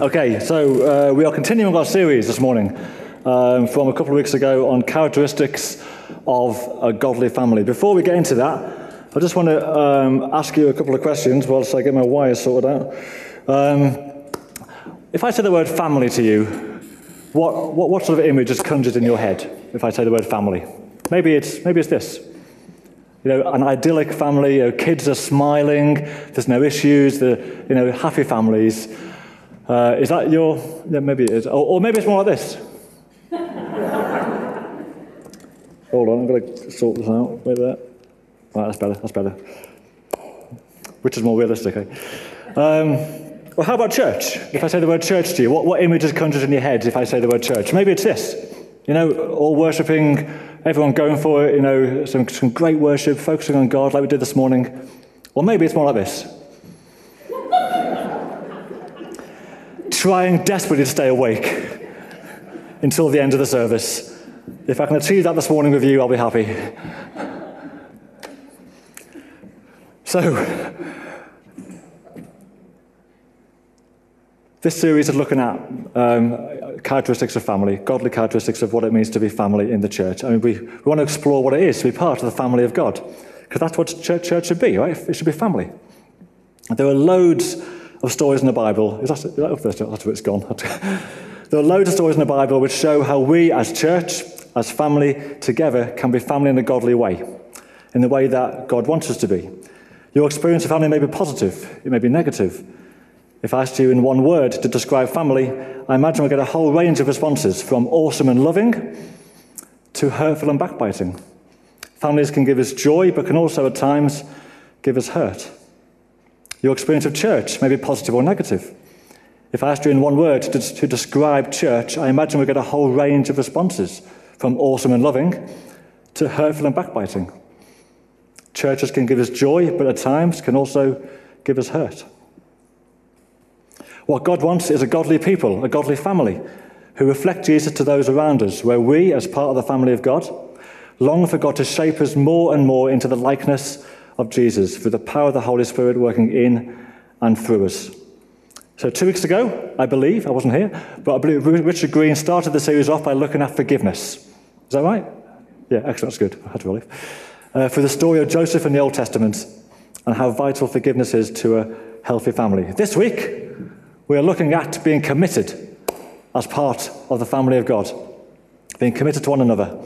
Okay, so uh, we are continuing our series this morning um, from a couple of weeks ago on characteristics of a godly family. Before we get into that, I just want to um, ask you a couple of questions whilst I get my wires sorted out. Um, if I say the word family to you, what, what, what sort of image is conjured in your head if I say the word family? Maybe it's, maybe it's this. You know, an idyllic family, you know, kids are smiling, there's no issues, the, you know, happy families. Uh, is that your, yeah, maybe it is. Or, or maybe it's more like this. Hold on, I'm going to sort this out. Wait there. Right, that's better, that's better. Which is more realistic, eh? Um, well, how about church? If I say the word church to you, what, what image is conjured in your head if I say the word church? Maybe it's this. You know, all worshipping, everyone going for it, you know, some, some great worship, focusing on God like we did this morning. Or maybe it's more like this. Trying desperately to stay awake until the end of the service. If I can achieve that this morning with you, I'll be happy. So, this series is looking at um, characteristics of family, godly characteristics of what it means to be family in the church. I mean, we, we want to explore what it is to be part of the family of God, because that's what church, church should be, right? It should be family. There are loads of stories in the Bible. Is that, is that, that's where it's gone. there are loads of stories in the Bible which show how we as church, as family together, can be family in a godly way, in the way that God wants us to be. Your experience of family may be positive, it may be negative. If I asked you in one word to describe family, I imagine we'll get a whole range of responses from awesome and loving to hurtful and backbiting. Families can give us joy, but can also at times give us hurt. Your experience of church may be positive or negative. If I asked you in one word to, to describe church, I imagine we get a whole range of responses from awesome and loving to hurtful and backbiting. Churches can give us joy, but at times can also give us hurt. What God wants is a godly people, a godly family, who reflect Jesus to those around us, where we, as part of the family of God, long for God to shape us more and more into the likeness of Jesus through the power of the Holy Spirit working in and through us. So, two weeks ago, I believe, I wasn't here, but I believe Richard Green started the series off by looking at forgiveness. Is that right? Yeah, excellent, that's good. I had to believe. Uh, for the story of Joseph in the Old Testament and how vital forgiveness is to a healthy family. This week, we are looking at being committed as part of the family of God, being committed to one another.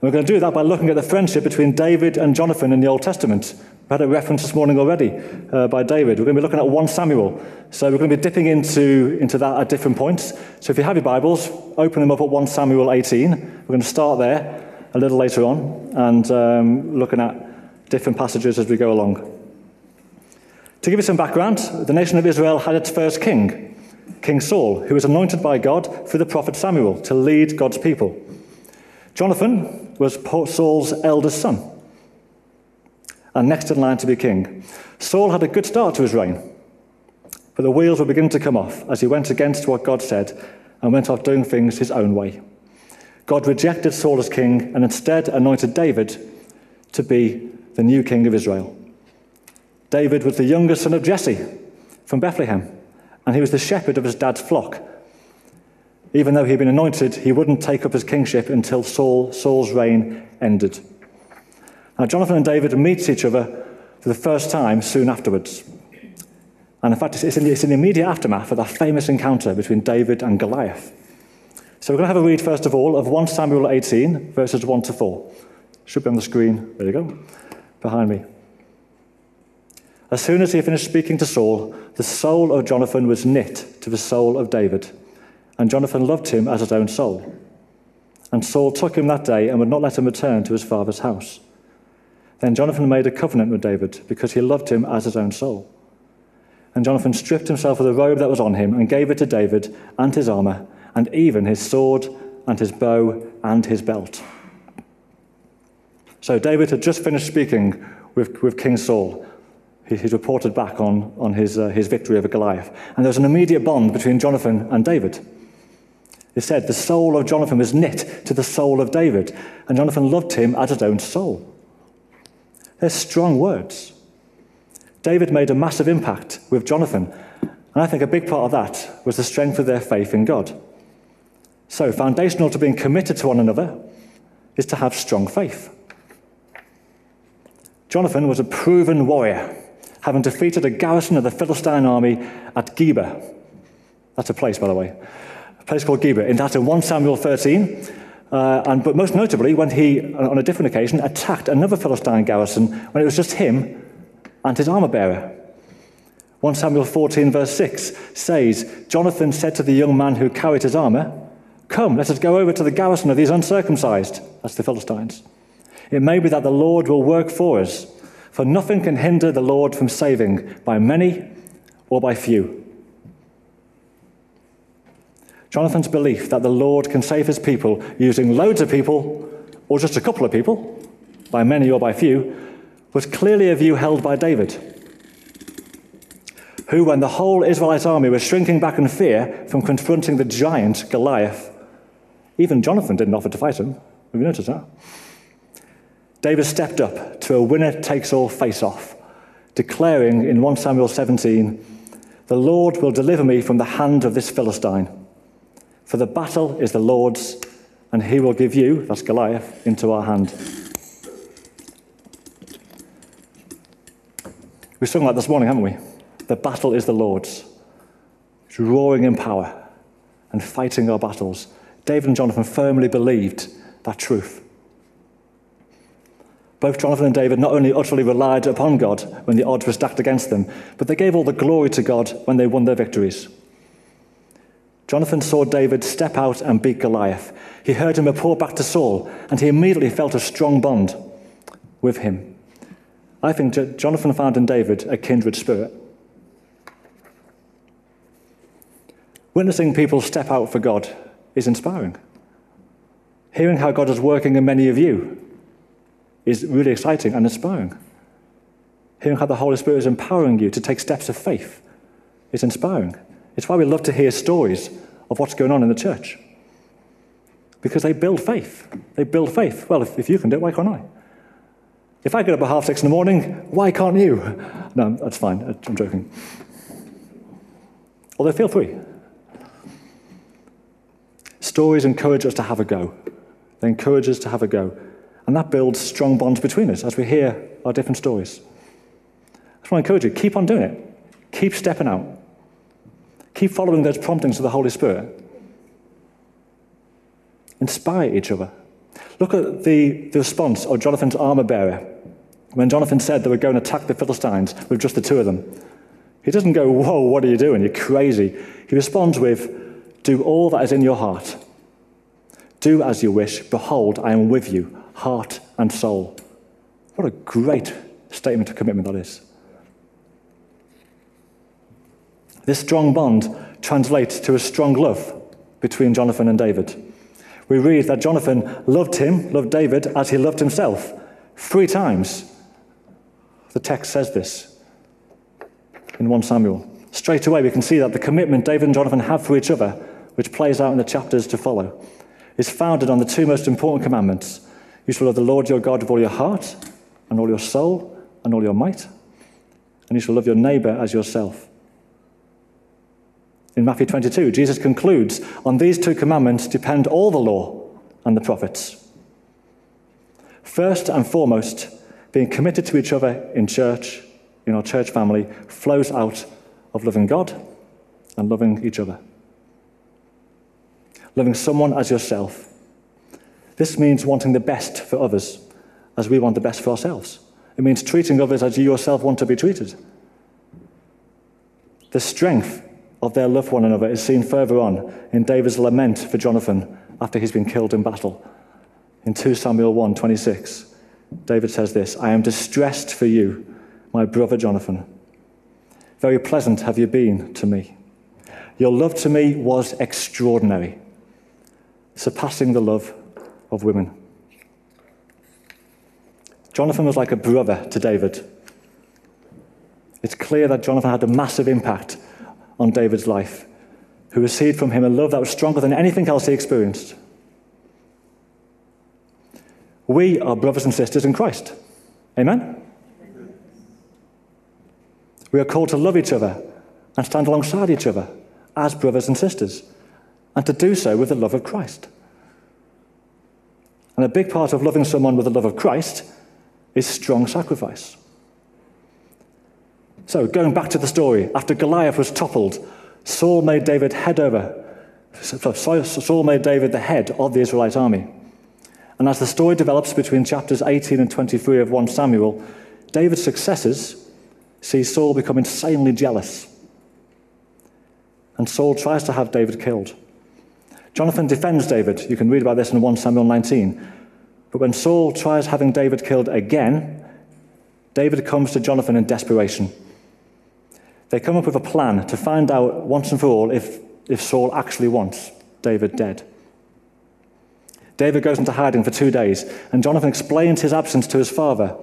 And we're going to do that by looking at the friendship between David and Jonathan in the Old Testament. We had a reference this morning already uh, by David. We're going to be looking at 1 Samuel. So we're going to be dipping into, into that at different points. So if you have your Bibles, open them up at 1 Samuel 18. We're going to start there a little later on and um, looking at different passages as we go along. To give you some background, the nation of Israel had its first king, King Saul, who was anointed by God through the prophet Samuel to lead God's people. Jonathan was Saul's eldest son and next in line to be king. Saul had a good start to his reign, but the wheels were beginning to come off as he went against what God said and went off doing things his own way. God rejected Saul as king and instead anointed David to be the new king of Israel. David was the youngest son of Jesse from Bethlehem, and he was the shepherd of his dad's flock. Even though he'd been anointed, he wouldn't take up his kingship until Saul, Saul's reign ended. Now, Jonathan and David meet each other for the first time soon afterwards. And in fact, it's in, the, it's in the immediate aftermath of that famous encounter between David and Goliath. So we're going to have a read, first of all, of 1 Samuel 18, verses 1 to 4. Should be on the screen. There you go, behind me. As soon as he finished speaking to Saul, the soul of Jonathan was knit to the soul of David and Jonathan loved him as his own soul. And Saul took him that day and would not let him return to his father's house. Then Jonathan made a covenant with David because he loved him as his own soul. And Jonathan stripped himself of the robe that was on him and gave it to David and his armor, and even his sword and his bow and his belt. So David had just finished speaking with, with King Saul. He, he's reported back on, on his, uh, his victory over Goliath. And there was an immediate bond between Jonathan and David. It said, The soul of Jonathan was knit to the soul of David, and Jonathan loved him as his own soul. They're strong words. David made a massive impact with Jonathan, And I think a big part of that was the strength of their faith in God. So, foundational to being committed to one another is to have strong faith. Jonathan was a proven warrior, having defeated a garrison of the Philistine army at Geba. That's a place, by the way. A place called Geba. In that in 1 Samuel 13, uh, and, but most notably, when he, on a different occasion, attacked another Philistine garrison when it was just him and his armor bearer. 1 Samuel 14, verse 6 says, Jonathan said to the young man who carried his armor, Come, let us go over to the garrison of these uncircumcised. That's the Philistines. It may be that the Lord will work for us, for nothing can hinder the Lord from saving by many or by few. Jonathan's belief that the Lord can save his people using loads of people or just a couple of people, by many or by few, was clearly a view held by David, who, when the whole Israelite army was shrinking back in fear from confronting the giant Goliath, even Jonathan didn't offer to fight him. Have you noticed that? David stepped up to a winner takes all face off, declaring in 1 Samuel 17, The Lord will deliver me from the hand of this Philistine. For the battle is the Lord's, and he will give you, that's Goliath, into our hand. We sung that this morning, haven't we? The battle is the Lord's. He's roaring in power and fighting our battles. David and Jonathan firmly believed that truth. Both Jonathan and David not only utterly relied upon God when the odds were stacked against them, but they gave all the glory to God when they won their victories. Jonathan saw David step out and beat Goliath. He heard him report back to Saul, and he immediately felt a strong bond with him. I think Jonathan found in David a kindred spirit. Witnessing people step out for God is inspiring. Hearing how God is working in many of you is really exciting and inspiring. Hearing how the Holy Spirit is empowering you to take steps of faith is inspiring. It's why we love to hear stories of what's going on in the church. Because they build faith. They build faith. Well, if, if you can do it, why can't I? If I get up at half six in the morning, why can't you? No, that's fine. I'm joking. Although, feel free. Stories encourage us to have a go. They encourage us to have a go. And that builds strong bonds between us as we hear our different stories. I just want to encourage you keep on doing it, keep stepping out. Keep following those promptings of the Holy Spirit. Inspire each other. Look at the, the response of Jonathan's armor bearer when Jonathan said they were going to attack the Philistines with just the two of them. He doesn't go, Whoa, what are you doing? You're crazy. He responds with, Do all that is in your heart. Do as you wish. Behold, I am with you, heart and soul. What a great statement of commitment that is. This strong bond translates to a strong love between Jonathan and David. We read that Jonathan loved him, loved David, as he loved himself. Three times. The text says this in 1 Samuel. Straight away, we can see that the commitment David and Jonathan have for each other, which plays out in the chapters to follow, is founded on the two most important commandments. You shall love the Lord your God with all your heart, and all your soul, and all your might, and you shall love your neighbor as yourself. In Matthew 22, Jesus concludes On these two commandments depend all the law and the prophets. First and foremost, being committed to each other in church, in our church family, flows out of loving God and loving each other. Loving someone as yourself. This means wanting the best for others as we want the best for ourselves. It means treating others as you yourself want to be treated. The strength of their love for one another is seen further on in David's lament for Jonathan after he's been killed in battle. In 2 Samuel 1 26, David says this I am distressed for you, my brother Jonathan. Very pleasant have you been to me. Your love to me was extraordinary, surpassing the love of women. Jonathan was like a brother to David. It's clear that Jonathan had a massive impact on David's life, who received from him a love that was stronger than anything else he experienced. We are brothers and sisters in Christ. Amen? We are called to love each other and stand alongside each other as brothers and sisters, and to do so with the love of Christ. And a big part of loving someone with the love of Christ is strong sacrifice. So, going back to the story, after Goliath was toppled, Saul made David head over. Saul made David the head of the Israelite army. And as the story develops between chapters 18 and 23 of 1 Samuel, David's successors see Saul become insanely jealous. And Saul tries to have David killed. Jonathan defends David. You can read about this in 1 Samuel 19. But when Saul tries having David killed again, David comes to Jonathan in desperation. They come up with a plan to find out once and for all if, if Saul actually wants David dead. David goes into hiding for two days, and Jonathan explains his absence to his father,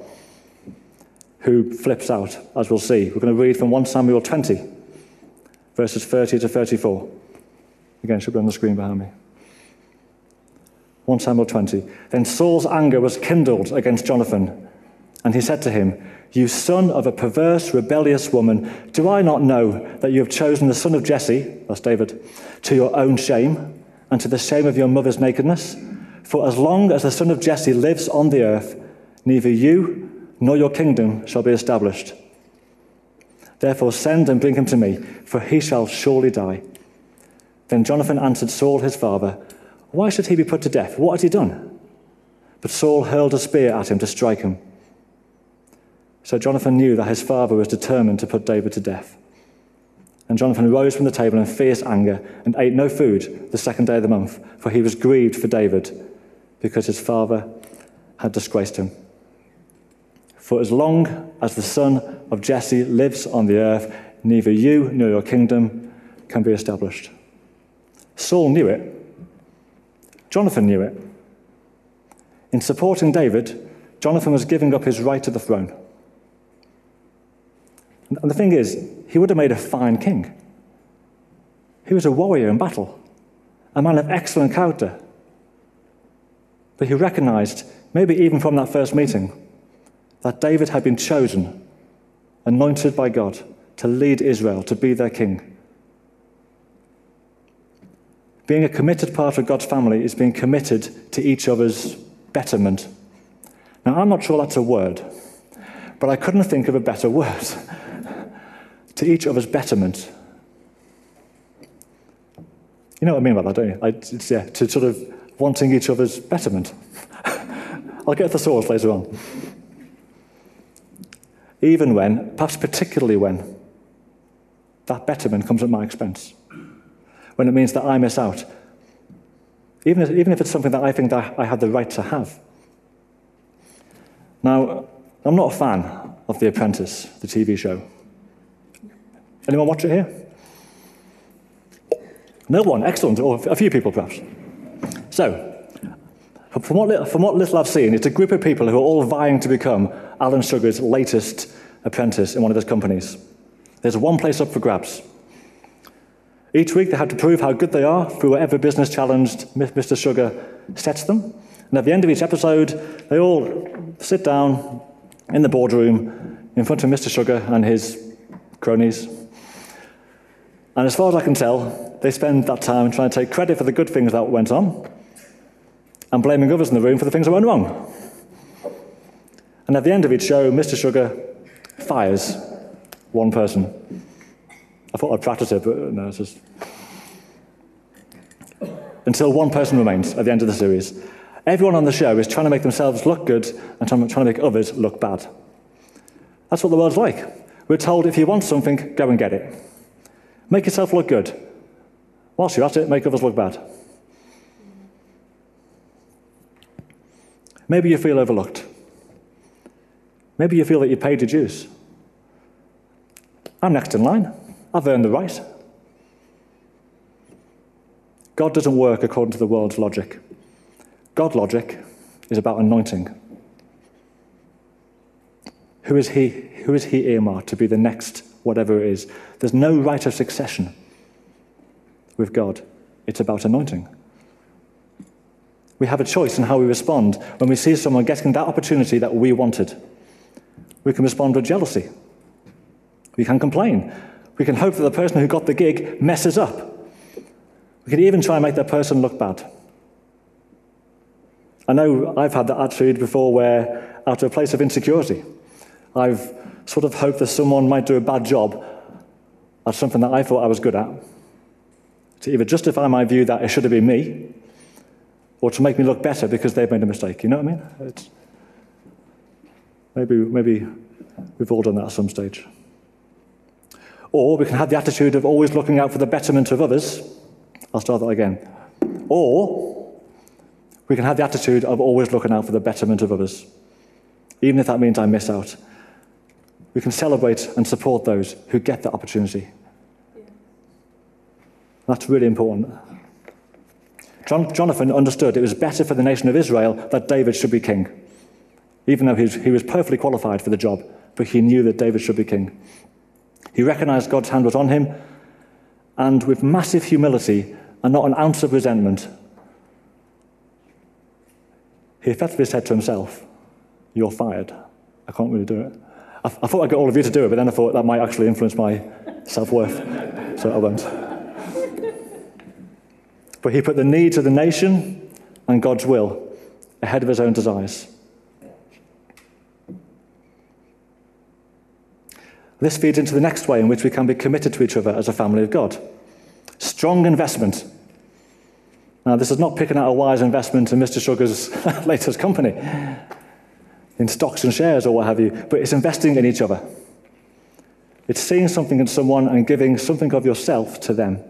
who flips out, as we'll see. We're going to read from 1 Samuel 20, verses 30 to 34. Again, should be on the screen behind me. 1 Samuel 20. Then Saul's anger was kindled against Jonathan, and he said to him, You son of a perverse, rebellious woman, do I not know that you have chosen the son of Jesse, that's David, to your own shame, and to the shame of your mother's nakedness? For as long as the son of Jesse lives on the earth, neither you nor your kingdom shall be established. Therefore, send and bring him to me, for he shall surely die. Then Jonathan answered Saul his father, Why should he be put to death? What has he done? But Saul hurled a spear at him to strike him. So Jonathan knew that his father was determined to put David to death. And Jonathan rose from the table in fierce anger and ate no food the second day of the month, for he was grieved for David because his father had disgraced him. For as long as the son of Jesse lives on the earth, neither you nor your kingdom can be established. Saul knew it. Jonathan knew it. In supporting David, Jonathan was giving up his right to the throne. And the thing is, he would have made a fine king. He was a warrior in battle, a man of excellent character, but he recognized, maybe even from that first meeting, that David had been chosen, anointed by God to lead Israel, to be their king. Being a committed part of God's family is being committed to each other's betterment. Now, I'm not sure that's a word, but I couldn't think of a better word. To each other's betterment. You know what I mean by that, don't you? I, it's, yeah, to sort of wanting each other's betterment. I'll get the source later on. Even when, perhaps particularly when, that betterment comes at my expense. When it means that I miss out. Even if, even if it's something that I think that I had the right to have. Now, I'm not a fan of The Apprentice, the TV show. Anyone watch it here? No one, excellent, or a few people perhaps. So, from what, from what little I've seen, it's a group of people who are all vying to become Alan Sugar's latest apprentice in one of his companies. There's one place up for grabs. Each week they have to prove how good they are through whatever business challenge Mr. Sugar sets them. And at the end of each episode, they all sit down in the boardroom in front of Mr. Sugar and his cronies. And as far as I can tell, they spend that time trying to take credit for the good things that went on and blaming others in the room for the things that went wrong. And at the end of each show, Mr. Sugar fires one person. I thought I'd practice it, but uh, no, it's just. Until one person remains at the end of the series. Everyone on the show is trying to make themselves look good and trying to make others look bad. That's what the world's like. We're told if you want something, go and get it. Make yourself look good. Whilst you're at it, make others look bad. Maybe you feel overlooked. Maybe you feel that you paid your dues. I'm next in line. I've earned the right. God doesn't work according to the world's logic. God logic is about anointing. Who is he, who is he earmarked to be the next whatever it is? There's no right of succession with God. It's about anointing. We have a choice in how we respond when we see someone getting that opportunity that we wanted. We can respond with jealousy. We can complain. We can hope that the person who got the gig messes up. We can even try and make that person look bad. I know I've had that attitude before where, out of a place of insecurity, I've sort of hope that someone might do a bad job at something that I thought I was good at. To either justify my view that it should have been me, or to make me look better because they've made a mistake. You know what I mean? It's, maybe, maybe we've all done that at some stage. Or we can have the attitude of always looking out for the betterment of others. I'll start that again. Or we can have the attitude of always looking out for the betterment of others, even if that means I miss out. We can celebrate and support those who get the opportunity. That's really important. John, Jonathan understood it was better for the nation of Israel that David should be king, even though he was, he was perfectly qualified for the job, but he knew that David should be king. He recognized God's hand was on him, and with massive humility and not an ounce of resentment, he effectively said to himself, You're fired. I can't really do it. I, I thought I'd get all of you to do it, but then I thought that might actually influence my self worth, so I won't. But he put the needs of the nation and God's will ahead of his own desires. This feeds into the next way in which we can be committed to each other as a family of God. Strong investment. Now, this is not picking out a wise investment in Mr. Sugar's latest company, in stocks and shares or what have you, but it's investing in each other. It's seeing something in someone and giving something of yourself to them.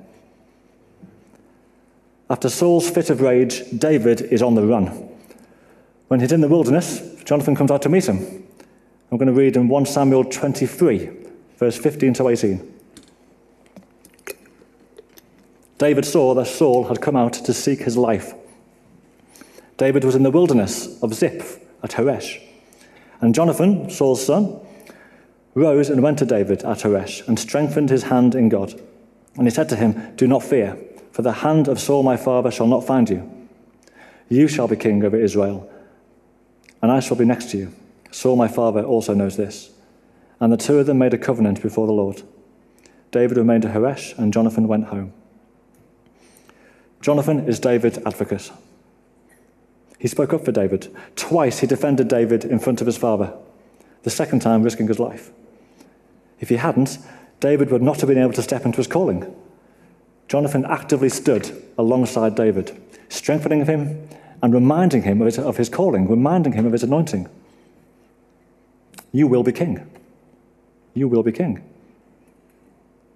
After Saul's fit of rage, David is on the run. When he's in the wilderness, Jonathan comes out to meet him. I'm going to read in 1 Samuel 23, verse 15 to 18. David saw that Saul had come out to seek his life. David was in the wilderness of Ziph at Horesh. And Jonathan, Saul's son, rose and went to David at Horesh and strengthened his hand in God. And he said to him, Do not fear for the hand of Saul my father shall not find you. You shall be king over Israel, and I shall be next to you. Saul my father also knows this. And the two of them made a covenant before the Lord. David remained at Horesh, and Jonathan went home. Jonathan is David's advocate. He spoke up for David. Twice he defended David in front of his father, the second time risking his life. If he hadn't, David would not have been able to step into his calling. Jonathan actively stood alongside David, strengthening him and reminding him of his, of his calling, reminding him of his anointing. You will be king. You will be king.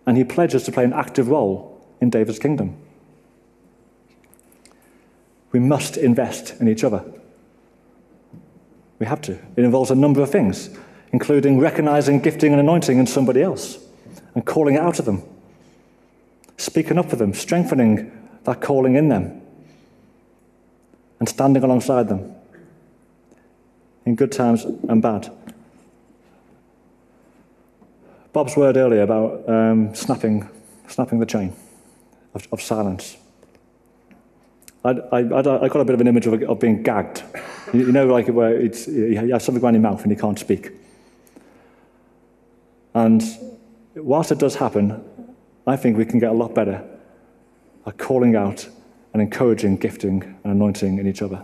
And he pledges to play an active role in David's kingdom. We must invest in each other. We have to. It involves a number of things, including recognizing gifting and anointing in somebody else and calling it out of them speaking up for them, strengthening that calling in them, and standing alongside them in good times and bad. Bob's word earlier about um, snapping, snapping the chain of, of silence. I, I, I, got a bit of an image of, of being gagged. You, you know, like where it's, you have something around your mouth and you can't speak. And whilst it does happen, I think we can get a lot better at calling out and encouraging gifting and anointing in each other.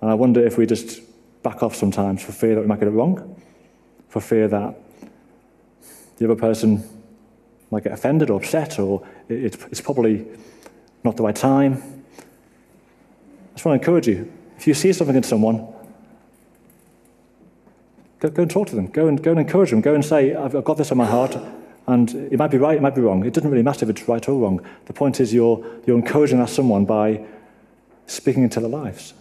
And I wonder if we just back off sometimes for fear that we might get it wrong, for fear that the other person might get offended or upset, or it's probably not the right time. I want to encourage you. If you see something in someone, go, go and talk to them. Go and, go and encourage them. Go and say, I've got this on my heart. And it might be right, it might be wrong. It doesn't really matter if it's right or wrong. The point is you're, you're encouraging that someone by speaking into their lives.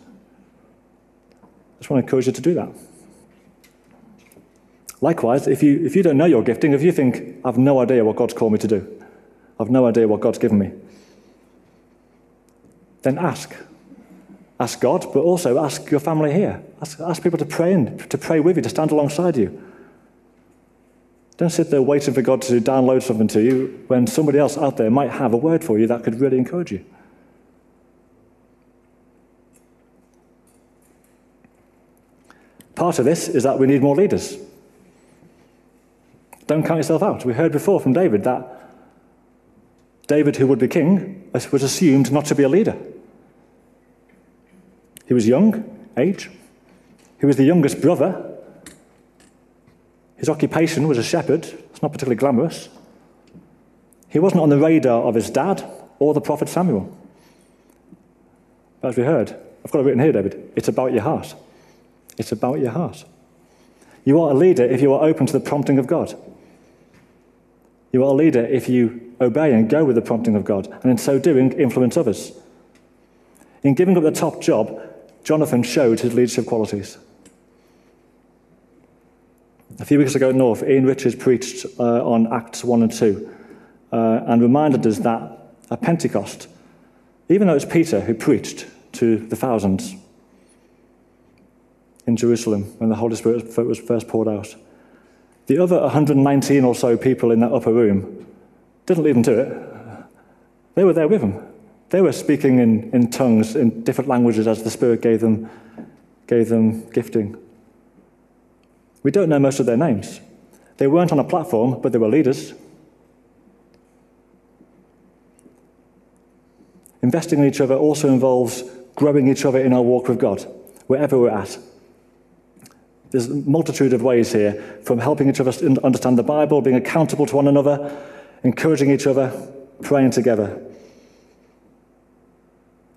I just want to encourage you to do that. Likewise, if you, if you don't know your gifting, if you think, I've no idea what God's called me to do, I've no idea what God's given me, then ask. Ask God, but also ask your family here. Ask, ask people to pray in, to pray with you, to stand alongside you. Don't sit there waiting for God to download something to you when somebody else out there might have a word for you that could really encourage you. Part of this is that we need more leaders. Don't count yourself out. We heard before from David that David, who would be king, was assumed not to be a leader. He was young, age. He was the youngest brother. His occupation was a shepherd. It's not particularly glamorous. He wasn't on the radar of his dad or the prophet Samuel. As we heard, I've got it written here, David. It's about your heart. It's about your heart. You are a leader if you are open to the prompting of God. You are a leader if you obey and go with the prompting of God, and in so doing, influence others. In giving up the top job, Jonathan showed his leadership qualities. A few weeks ago at North, Ian Richards preached uh, on Acts 1 and 2 uh, and reminded us that at Pentecost, even though it's Peter who preached, to the thousands in Jerusalem when the Holy Spirit was first poured out. The other 119 or so people in that upper room didn't leave them to it. They were there with him. They were speaking in, in tongues, in different languages as the Spirit gave them, gave them gifting. We don't know most of their names. They weren't on a platform, but they were leaders. Investing in each other also involves growing each other in our walk with God, wherever we're at. There's a multitude of ways here, from helping each other understand the Bible, being accountable to one another, encouraging each other, praying together.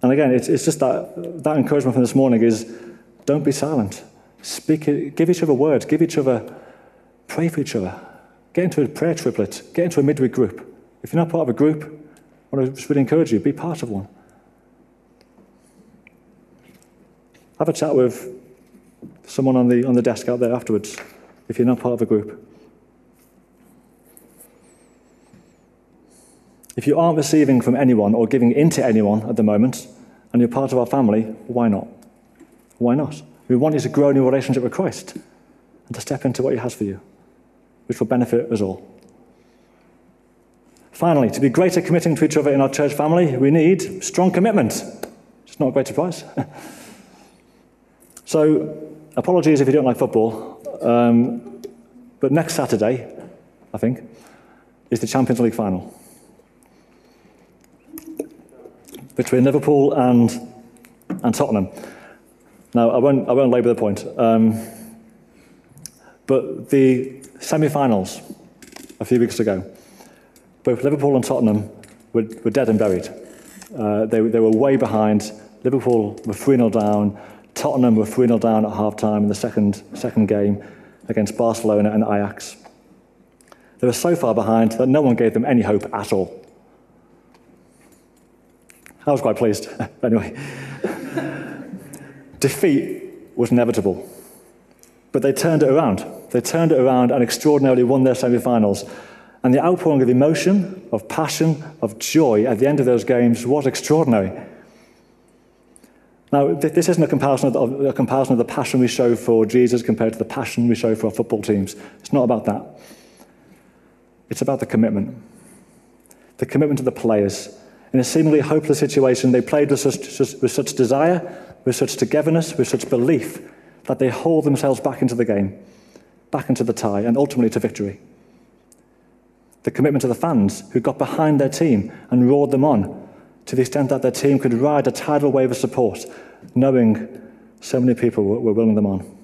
And again, it's, it's just that, that encouragement from this morning is don't be silent. Speak, give each other words, give each other, pray for each other. Get into a prayer triplet, get into a midweek group. If you're not part of a group, I want to just really encourage you, be part of one. Have a chat with someone on the, on the desk out there afterwards if you're not part of a group. If you aren't receiving from anyone or giving into anyone at the moment, and you're part of our family, why not? Why not? We want you to grow in your relationship with Christ and to step into what He has for you, which will benefit us all. Finally, to be greater committing to each other in our church family, we need strong commitment. It's not a great surprise. So, apologies if you don't like football, um, but next Saturday, I think, is the Champions League final between Liverpool and, and Tottenham. Now, I won't, I won't labour the point, um, but the semi finals a few weeks ago, both Liverpool and Tottenham were, were dead and buried. Uh, they, they were way behind. Liverpool were 3 0 down. Tottenham were 3 0 down at half time in the second, second game against Barcelona and Ajax. They were so far behind that no one gave them any hope at all. I was quite pleased. anyway, defeat was inevitable. But they turned it around. They turned it around and extraordinarily won their semi finals. And the outpouring of emotion, of passion, of joy at the end of those games was extraordinary. Now, this isn't a comparison of, a comparison of the passion we show for Jesus compared to the passion we show for our football teams. It's not about that. It's about the commitment. The commitment of the players. In a seemingly hopeless situation, they played with such, with such desire, with such togetherness, with such belief that they hauled themselves back into the game, back into the tie, and ultimately to victory. The commitment of the fans who got behind their team and roared them on to the extent that their team could ride a tidal wave of support, knowing so many people were willing them on.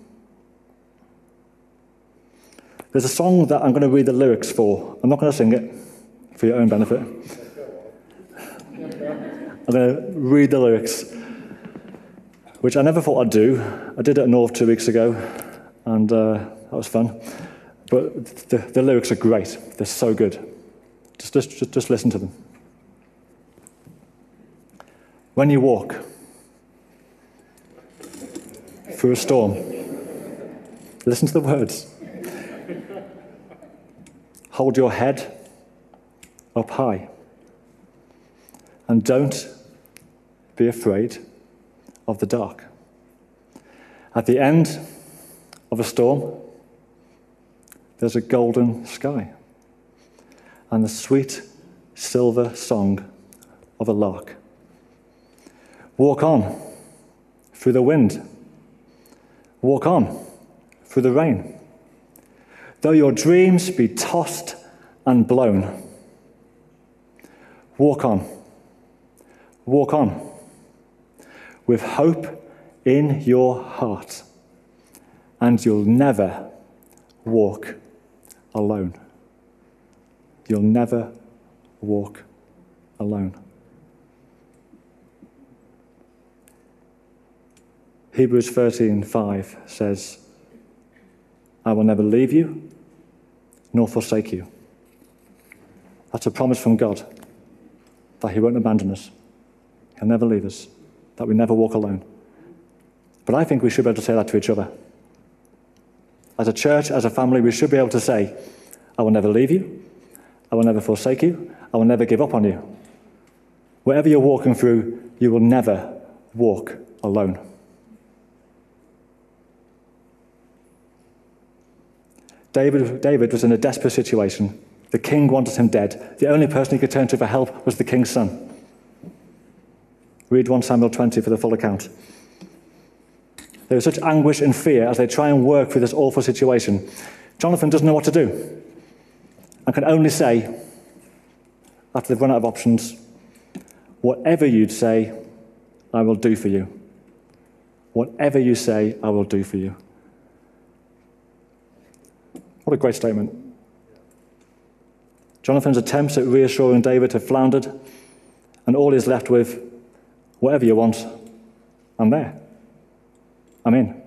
There's a song that I'm going to read the lyrics for. I'm not going to sing it for your own benefit. I'm going to read the lyrics, which I never thought I'd do. I did it at North two weeks ago, and uh, that was fun. But the, the lyrics are great, they're so good. Just, just, just listen to them. When you walk through a storm, listen to the words. Hold your head up high. And don't be afraid of the dark. At the end of a storm, there's a golden sky and the sweet silver song of a lark. Walk on through the wind. Walk on through the rain. though your dreams be tossed and blown, walk on. Walk on with hope in your heart, and you'll never walk alone. You'll never walk alone. Hebrews 13:5 says, I will never leave you nor forsake you. That's a promise from God that He won't abandon us. He'll never leave us, that we never walk alone. But I think we should be able to say that to each other. As a church, as a family, we should be able to say, I will never leave you, I will never forsake you, I will never give up on you. Whatever you're walking through, you will never walk alone. David, David was in a desperate situation. The king wanted him dead. The only person he could turn to for help was the king's son. Read 1 Samuel 20 for the full account. There is such anguish and fear as they try and work through this awful situation. Jonathan doesn't know what to do and can only say, after they've run out of options, whatever you'd say, I will do for you. Whatever you say, I will do for you. What a great statement. Jonathan's attempts at reassuring David have floundered, and all he's left with, whatever you want, I'm there. I'm in.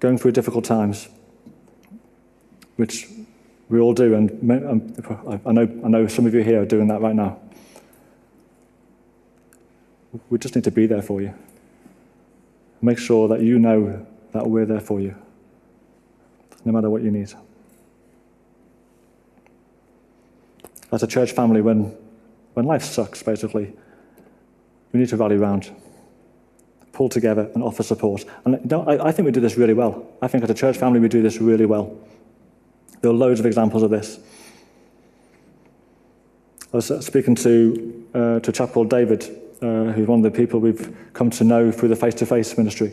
Going through difficult times, which we all do, and um, I know, I know some of you here are doing that right now. We just need to be there for you. Make sure that you know that we're there for you, no matter what you need. As a church family, when, when life sucks, basically, we need to rally around, pull together, and offer support. And you know, I, I think we do this really well. I think as a church family, we do this really well. There are loads of examples of this. I was uh, speaking to, uh, to a chap called David uh, who's one of the people we've come to know through the face-to-face ministry.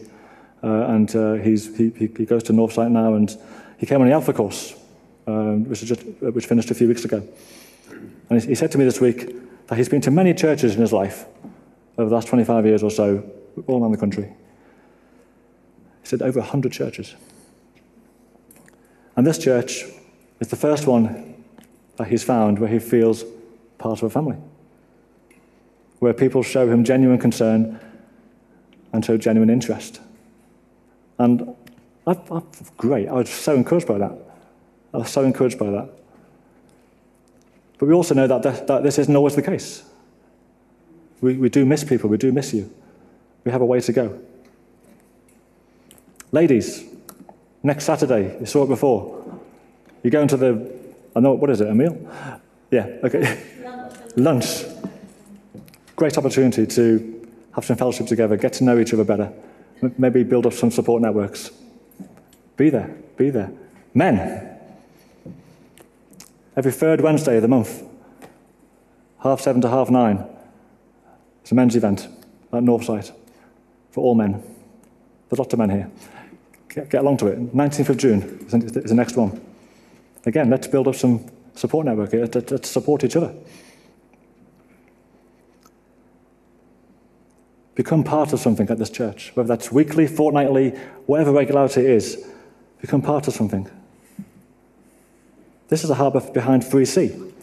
Uh, and uh, he's, he, he goes to Northside now, and he came on the Alpha course, um, which, just, uh, which finished a few weeks ago. And he, said to me this week that he's been to many churches in his life over the last 25 years or so, all around the country. He said over 100 churches. And this church is the first one that he's found where he feels part of a family where people show him genuine concern and show genuine interest. And I, I, great, I was so encouraged by that. I was so encouraged by that. But we also know that, th- that this isn't always the case. We, we do miss people, we do miss you. We have a way to go. Ladies, next Saturday, you saw it before. You're going to the, I know, what is it, a meal? Yeah, okay. Lunch. Great opportunity to have some fellowship together, get to know each other better, maybe build up some support networks. Be there, be there. Men, every third Wednesday of the month, half seven to half nine, it's a men's event at Northside for all men. There's lots of men here. Get, get along to it. 19th of June is the next one. Again, let's build up some support network. Let's support each other. Become part of something at this church, whether that's weekly, fortnightly, whatever regularity it is. Become part of something. This is a harbour behind 3C,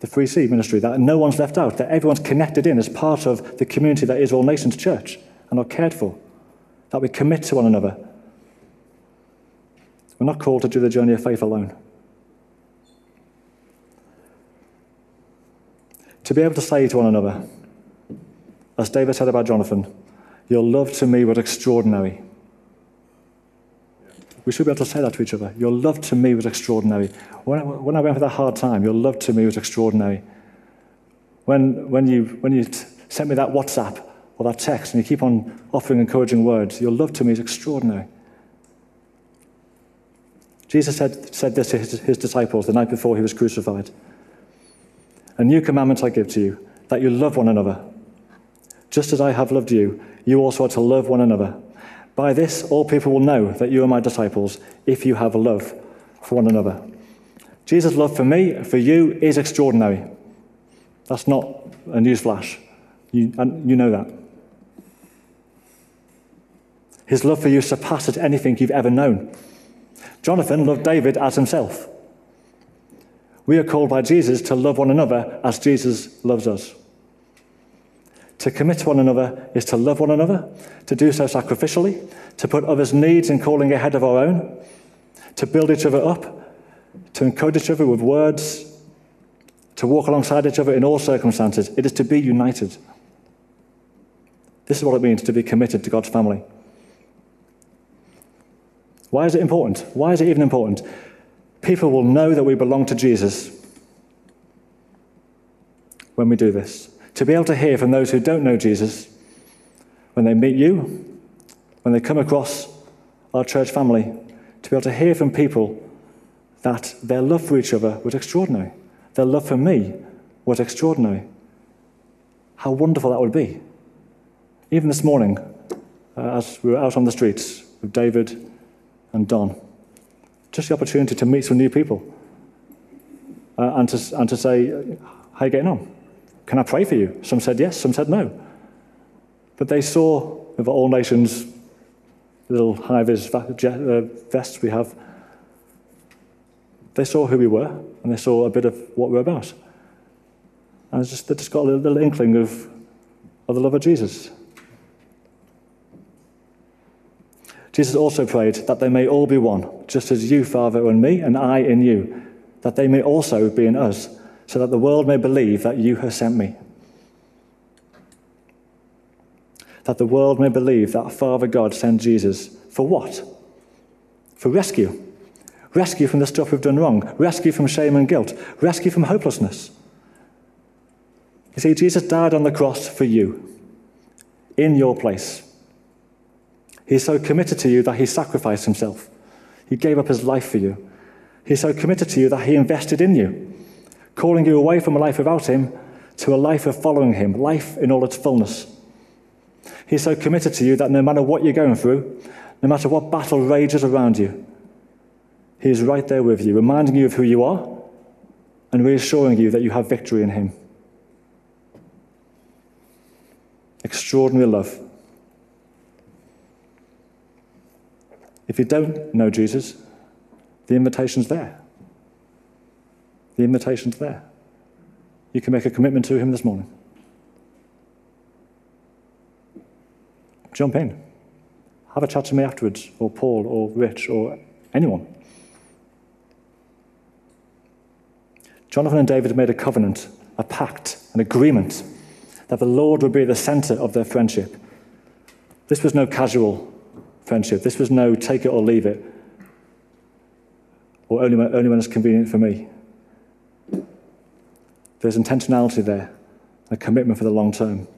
the 3C ministry, that no one's left out, that everyone's connected in as part of the community that is All Nations Church and are cared for, that we commit to one another. We're not called to do the journey of faith alone. To be able to say to one another, as David said about Jonathan, your love to me was extraordinary. We should be able to say that to each other. Your love to me was extraordinary. When I, when I went through that hard time, your love to me was extraordinary. When, when you, when you sent me that WhatsApp or that text and you keep on offering encouraging words, your love to me is extraordinary. Jesus said, said this to his, his disciples the night before he was crucified. A new commandment I give to you, that you love one another just as I have loved you, you also are to love one another. By this, all people will know that you are my disciples if you have love for one another. Jesus' love for me, for you, is extraordinary. That's not a newsflash. You, uh, you know that. His love for you surpasses anything you've ever known. Jonathan loved David as himself. We are called by Jesus to love one another as Jesus loves us. To commit to one another is to love one another, to do so sacrificially, to put others' needs and calling ahead of our own, to build each other up, to encourage each other with words, to walk alongside each other in all circumstances. It is to be united. This is what it means to be committed to God's family. Why is it important? Why is it even important? People will know that we belong to Jesus when we do this. To be able to hear from those who don't know Jesus when they meet you, when they come across our church family, to be able to hear from people that their love for each other was extraordinary. Their love for me was extraordinary. How wonderful that would be. Even this morning, uh, as we were out on the streets with David and Don, just the opportunity to meet some new people uh, and, to, and to say, How are you getting on? Can I pray for you? Some said yes, some said no. But they saw with all nations little high vis uh, vests we have, they saw who we were and they saw a bit of what we we're about. And just, they just got a little, little inkling of, of the love of Jesus. Jesus also prayed that they may all be one, just as you, Father, and me, and I in you, that they may also be in us, so that the world may believe that you have sent me. That the world may believe that Father God sent Jesus for what? For rescue. Rescue from the stuff we've done wrong, rescue from shame and guilt, rescue from hopelessness. You see, Jesus died on the cross for you, in your place. He's so committed to you that he sacrificed himself. He gave up his life for you. He's so committed to you that he invested in you, calling you away from a life without him to a life of following him, life in all its fullness. He's so committed to you that no matter what you're going through, no matter what battle rages around you, he is right there with you, reminding you of who you are and reassuring you that you have victory in him. Extraordinary love. If you don't know Jesus, the invitation's there. The invitation's there. You can make a commitment to Him this morning. Jump in. Have a chat to me afterwards, or Paul, or Rich, or anyone. Jonathan and David made a covenant, a pact, an agreement that the Lord would be the center of their friendship. This was no casual friendship. This was no take it or leave it, or only when, only when it's convenient for me. There's intentionality there, a commitment for the long term.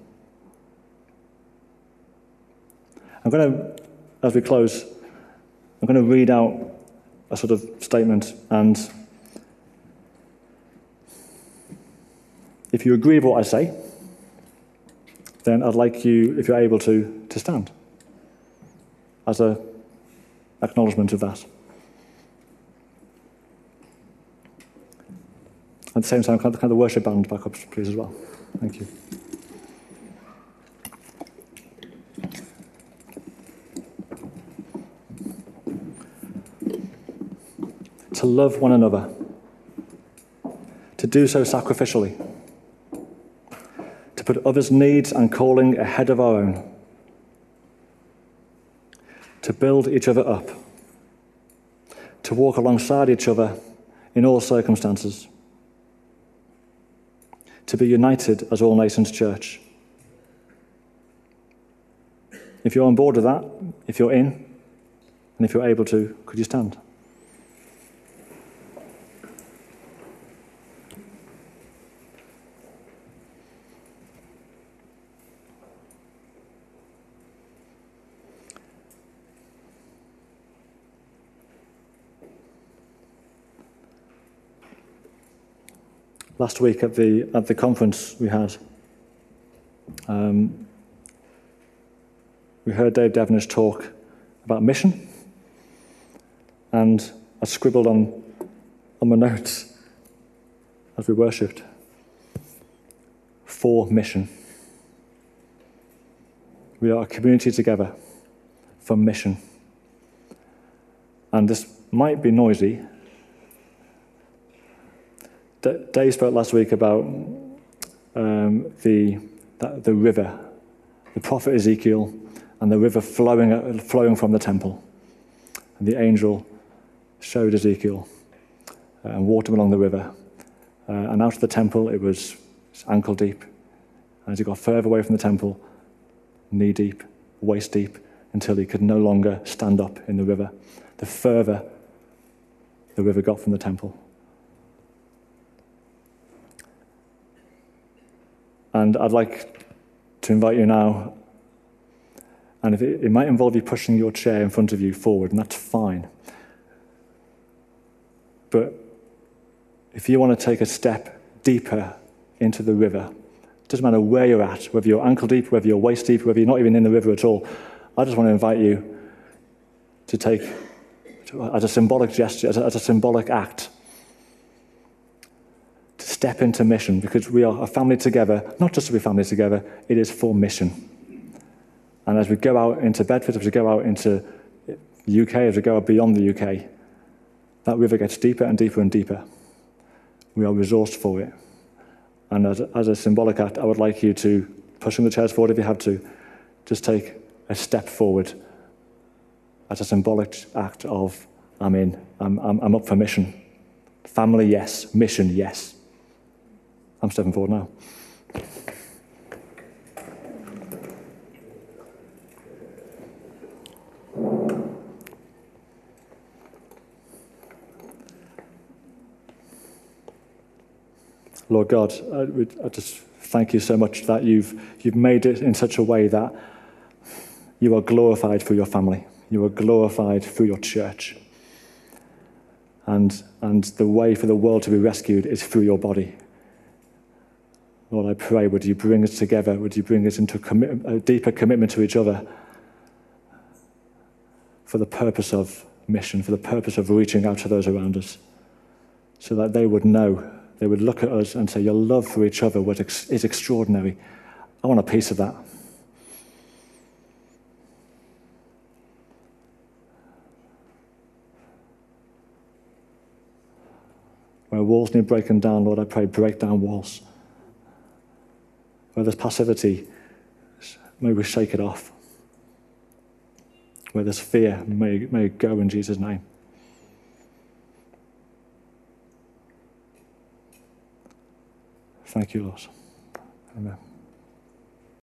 I'm going to, as we close, I'm going to read out a sort of statement, and if you agree with what I say, then I'd like you, if you're able to, to stand as an acknowledgement of that. At the same time, can I have the worship band back up, please, as well? Thank you. To love one another, to do so sacrificially, to put others' needs and calling ahead of our own. To build each other up, to walk alongside each other in all circumstances, to be united as All Nations Church. If you're on board with that, if you're in, and if you're able to, could you stand? Last week at the, at the conference we had. Um, we heard Dave Devenish talk about mission. And I scribbled on, on my notes as we worshipped for mission. We are a community together for mission. And this might be noisy. Dave spoke last week about um, the, the river, the prophet Ezekiel, and the river flowing, flowing from the temple. And the angel showed Ezekiel uh, and walked him along the river. Uh, and out of the temple, it was ankle deep. And as he got further away from the temple, knee deep, waist deep, until he could no longer stand up in the river. The further the river got from the temple. And I'd like to invite you now, and if it, it might involve you pushing your chair in front of you forward, and that's fine. But if you want to take a step deeper into the river, it doesn't matter where you're at, whether you're ankle deep, whether you're waist deep, whether you're not even in the river at all, I just want to invite you to take, as a symbolic gesture, as a, as a symbolic act, step into mission because we are a family together, not just to be family together, it is for mission. And as we go out into Bedford, as we go out into the UK, as we go beyond the UK, that river gets deeper and deeper and deeper. We are resourced for it. And as a, as a symbolic act, I would like you to, pushing the chairs forward if you have to, just take a step forward as a symbolic act of, I'm in, I'm, I'm, I'm up for mission. Family, yes. Mission, yes. I'm stepping forward now. Lord God, I, just thank you so much that you've, you've made it in such a way that you are glorified through your family. You are glorified through your church. And, and the way for the world to be rescued is through your body. Lord, I pray, would you bring us together? Would you bring us into a, commi- a deeper commitment to each other for the purpose of mission, for the purpose of reaching out to those around us, so that they would know they would look at us and say, Your love for each other is extraordinary. I want a piece of that. Where walls need breaking down, Lord, I pray, break down walls. Where there's passivity, may we shake it off. Where there's fear, may, may go in Jesus' name. Thank you, Lord. Amen.